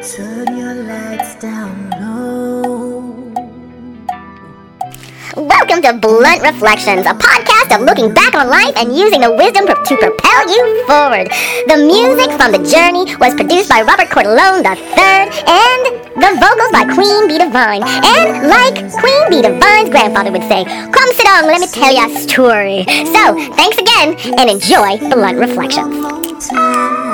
Turn your lights down low. Welcome to Blunt Reflections, a podcast of looking back on life and using the wisdom to propel you forward. The music from The Journey was produced by Robert Corleone III, and the vocals by Queen Bee Divine. And like Queen Bee Divine's grandfather would say, Come sit down, let me tell you a story. So, thanks again, and enjoy Blunt Reflections.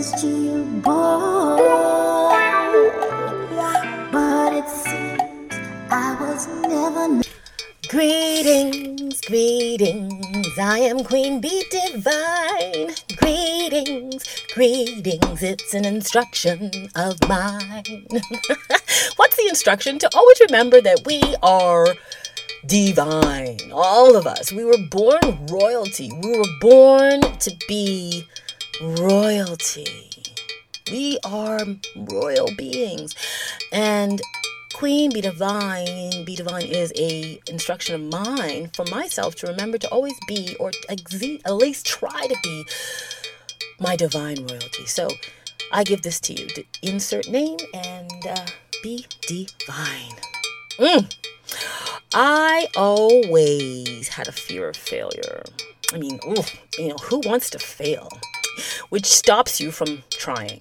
To you, boy. But it seems I was never. Greetings, greetings, I am Queen Bee Divine. Greetings, greetings, it's an instruction of mine. What's the instruction? To always remember that we are divine. All of us. We were born royalty. We were born to be royalty. We are royal beings. And Queen Be Divine, Be Divine is a instruction of mine for myself to remember to always be, or at least try to be, my divine royalty. So I give this to you. insert name and uh, be divine. Mm. I always had a fear of failure. I mean, you know, who wants to fail? Which stops you from trying,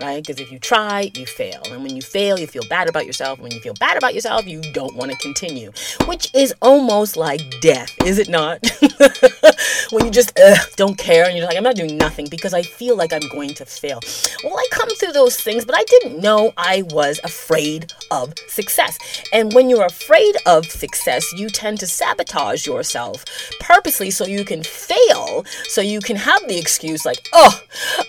right? Because if you try, you fail. And when you fail, you feel bad about yourself. When you feel bad about yourself, you don't want to continue, which is almost like death, is it not? when you just uh, don't care and you're like, I'm not doing nothing because I feel like I'm going to fail. Well, I come through those things, but I didn't know I was afraid of success. And when you're afraid of success, you tend to sabotage yourself purposely so you can fail, so you can have the excuse like, oh,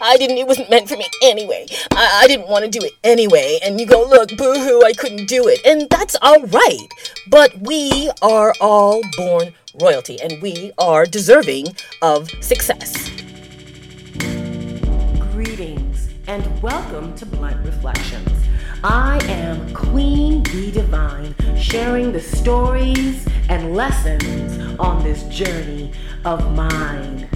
I didn't, it wasn't meant for me anyway. I, I didn't want to do it anyway. And you go, look, boo hoo, I couldn't do it. And that's all right. But we are all born royalty and we are deserving of success. And welcome to Blunt Reflections. I am Queen Bee Divine, sharing the stories and lessons on this journey of mine.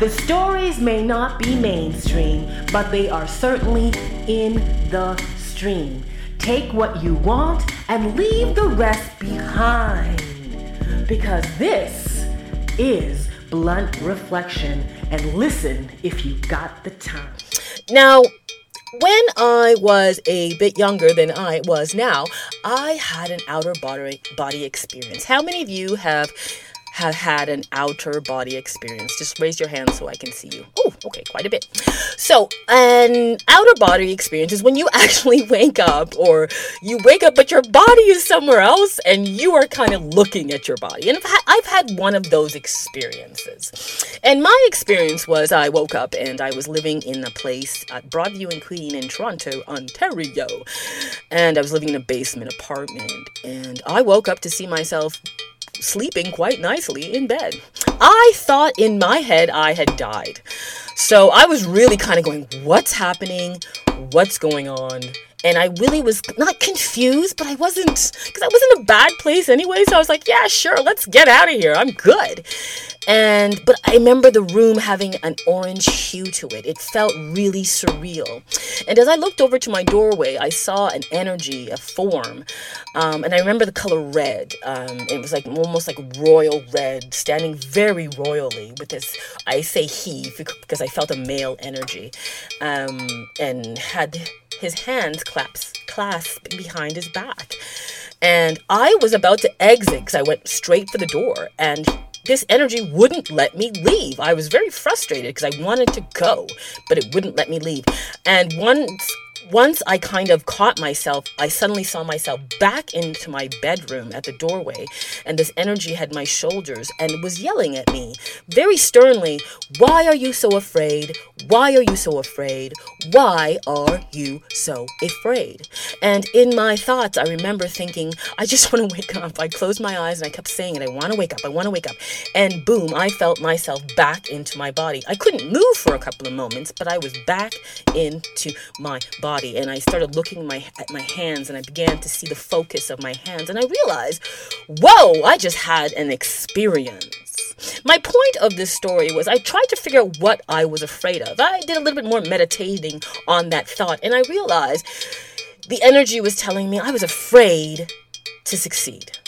The stories may not be mainstream, but they are certainly in the stream. Take what you want and leave the rest behind. Because this is Blunt Reflection, and listen if you got the time. Now, when I was a bit younger than I was now, I had an outer body experience. How many of you have have had an outer body experience? Just raise your hand so I can see you. Oh, okay, quite a bit. So, an outer body experience is when you actually wake up or you wake up but your body is somewhere else and you are kind of looking at your body. And I've had, I've had one of those experiences. And my experience was I woke up and I was living in a place at Broadview and Queen in Toronto, Ontario. And I was living in a basement apartment. And I woke up to see myself sleeping quite nicely in bed. I thought in my head I had died. So I was really kind of going, what's happening? What's going on? And I really was not confused, but I wasn't, because I was in a bad place anyway. So I was like, yeah, sure, let's get out of here. I'm good. And, but I remember the room having an orange hue to it. It felt really surreal. And as I looked over to my doorway, I saw an energy, a form. Um, and I remember the color red. Um, it was like almost like royal red, standing very royally with this, I say he because I felt a male energy. Um, and had his hands clasped, clasped behind his back. And I was about to exit because I went straight for the door. And this energy wouldn't let me leave. I was very frustrated because I wanted to go, but it wouldn't let me leave. And once once I kind of caught myself, I suddenly saw myself back into my bedroom at the doorway, and this energy had my shoulders and was yelling at me very sternly, Why are you so afraid? Why are you so afraid? Why are you so afraid? And in my thoughts, I remember thinking, I just want to wake up. I closed my eyes and I kept saying it, I want to wake up, I want to wake up. And boom, I felt myself back into my body. I couldn't move for a couple of moments, but I was back into my body and I started looking my, at my hands and I began to see the focus of my hands and I realized, whoa, I just had an experience. My point of this story was I tried to figure out what I was afraid of. I did a little bit more meditating on that thought, and I realized the energy was telling me I was afraid to succeed.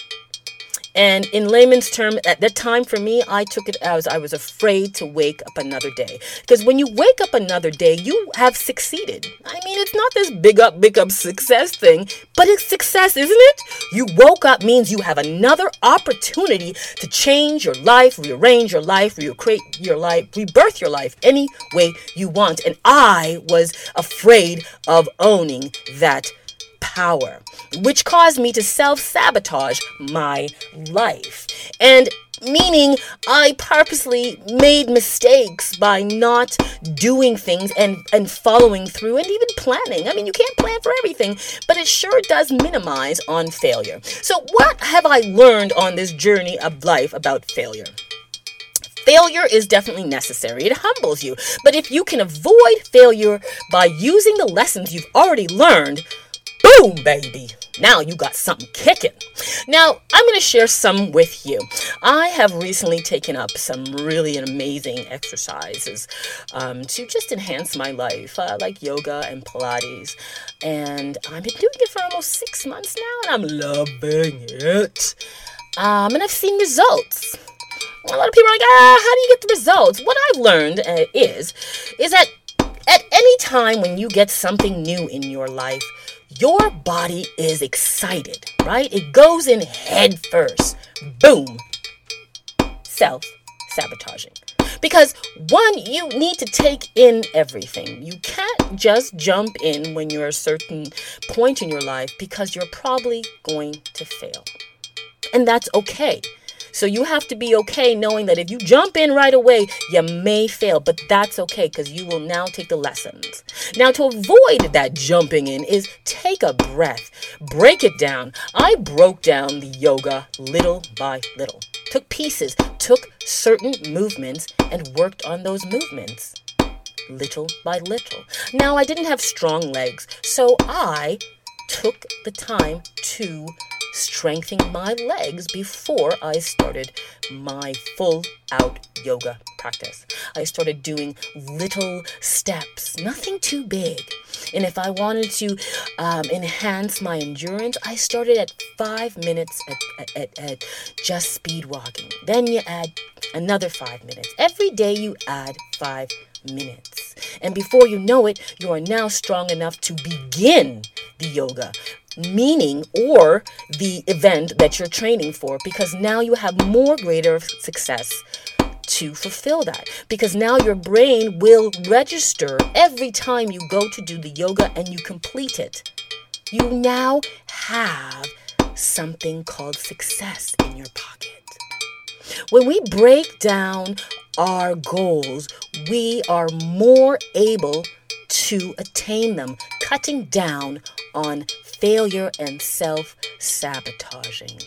And in layman's term, at that time for me, I took it as I was afraid to wake up another day. Because when you wake up another day, you have succeeded. I mean, it's not this big up, big up success thing, but it's success, isn't it? You woke up means you have another opportunity to change your life, rearrange your life, recreate your life, rebirth your life any way you want. And I was afraid of owning that power, which caused me to self sabotage my life. And meaning I purposely made mistakes by not doing things and, and following through and even planning. I mean, you can't plan for everything, but it sure does minimize on failure. So, what have I learned on this journey of life about failure? Failure is definitely necessary. It humbles you. But if you can avoid failure by using the lessons you've already learned, Boom, baby. Now you got something kicking. Now, I'm going to share some with you. I have recently taken up some really amazing exercises um, to just enhance my life, uh, like yoga and Pilates. And I've been doing it for almost six months now, and I'm loving it. Um, and I've seen results. A lot of people are like, ah, how do you get the results? What I've learned uh, is, is that at any time when you get something new in your life, your body is excited, right? It goes in head first. Boom. Self sabotaging. Because one, you need to take in everything. You can't just jump in when you're a certain point in your life because you're probably going to fail. And that's okay. So you have to be okay knowing that if you jump in right away, you may fail, but that's okay because you will now take the lessons. Now, to avoid that jumping in is take a breath, break it down. I broke down the yoga little by little, took pieces, took certain movements, and worked on those movements little by little. Now, I didn't have strong legs, so I took the time to strengthen my legs before I started my full out yoga practice. I started doing little steps, nothing too big. And if I wanted to um, enhance my endurance, I started at five minutes at, at, at just speed walking. Then you add another five minutes. Every day you add five minutes. And before you know it, you are now strong enough to begin the yoga meaning or the event that you're training for because now you have more greater success to fulfill that because now your brain will register every time you go to do the yoga and you complete it. You now have something called success in your pocket. When we break down our goals, we are more able to attain them, cutting down on failure and self sabotaging.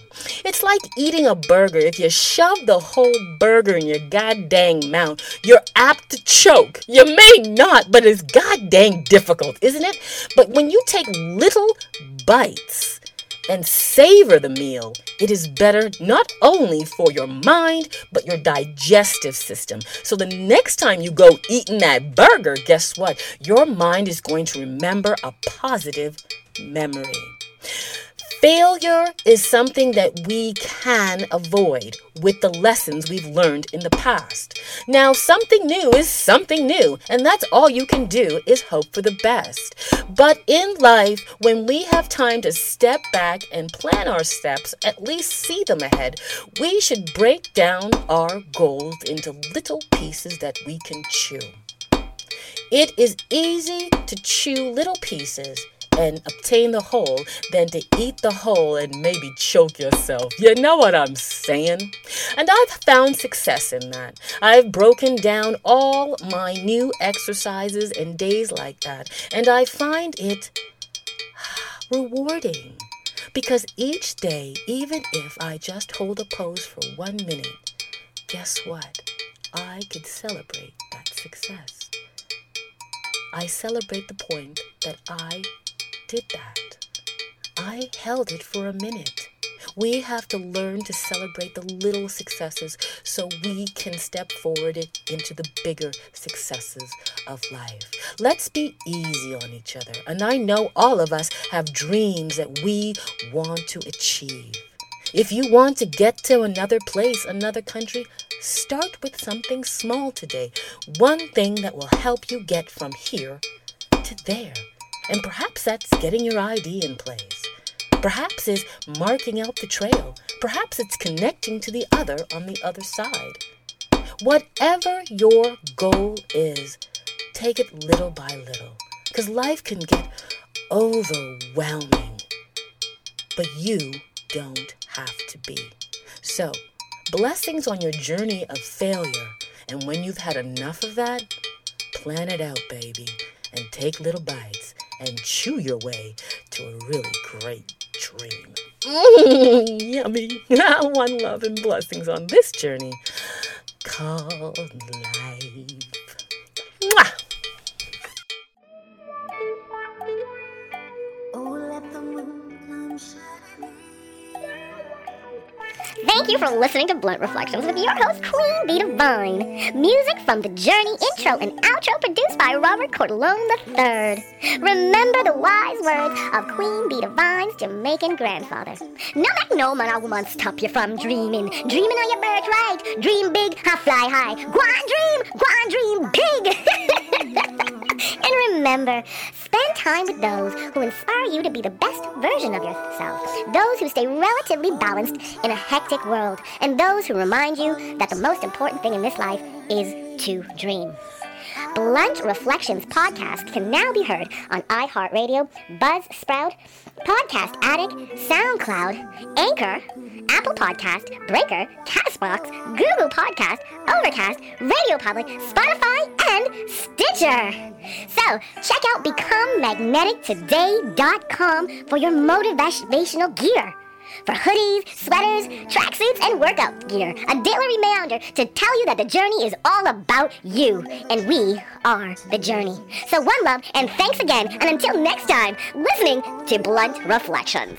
It's like eating a burger. If you shove the whole burger in your goddamn mouth, you're apt to choke. You may not, but it's goddamn difficult, isn't it? But when you take little bites, and savor the meal. It is better not only for your mind, but your digestive system. So the next time you go eating that burger, guess what? Your mind is going to remember a positive memory. Failure is something that we can avoid with the lessons we've learned in the past. Now, something new is something new, and that's all you can do is hope for the best. But in life, when we have time to step back and plan our steps, at least see them ahead, we should break down our goals into little pieces that we can chew. It is easy to chew little pieces and obtain the whole than to eat the whole and maybe choke yourself. You know what I'm saying? And I've found success in that. I've broken down all my new exercises and days like that, and I find it rewarding. Because each day, even if I just hold a pose for one minute, guess what? I could celebrate that success. I celebrate the point that I did that. I held it for a minute. We have to learn to celebrate the little successes so we can step forward into the bigger successes of life. Let's be easy on each other. And I know all of us have dreams that we want to achieve. If you want to get to another place, another country, start with something small today. One thing that will help you get from here to there. And perhaps that's getting your ID in place. Perhaps is marking out the trail. Perhaps it's connecting to the other on the other side. Whatever your goal is, take it little by little. Because life can get overwhelming. But you don't have to be. So, blessings on your journey of failure. And when you've had enough of that, plan it out, baby, and take little bites and chew your way to a really great dream. Mm, yummy. One love and blessings on this journey called life. Thank you for listening to Blunt Reflections with your host, Queen Bee Divine. Music from The Journey intro and outro produced by Robert Corleone III. Remember the wise words of Queen Bee Divine's Jamaican grandfather. No make no man or woman stop you from dreaming. Dreaming on your birthright. Dream big, ha fly high. Go on dream, go on dream big. and remember, spend time with those who inspire you to be the best version of yourself. Those who stay relatively balanced in a hectic world. And those who remind you that the most important thing in this life is to dream. Blunt Reflections podcast can now be heard on iHeartRadio, Buzzsprout, Podcast Addict, SoundCloud, Anchor, Apple Podcast, Breaker, Castbox, Google Podcast, Overcast, Radio Public, Spotify, Stitcher. So check out BecomeMagneticToday.com for your motivational gear for hoodies, sweaters, tracksuits, and workout gear. A daily reminder to tell you that the journey is all about you, and we are the journey. So one love, and thanks again, and until next time, listening to Blunt Reflections.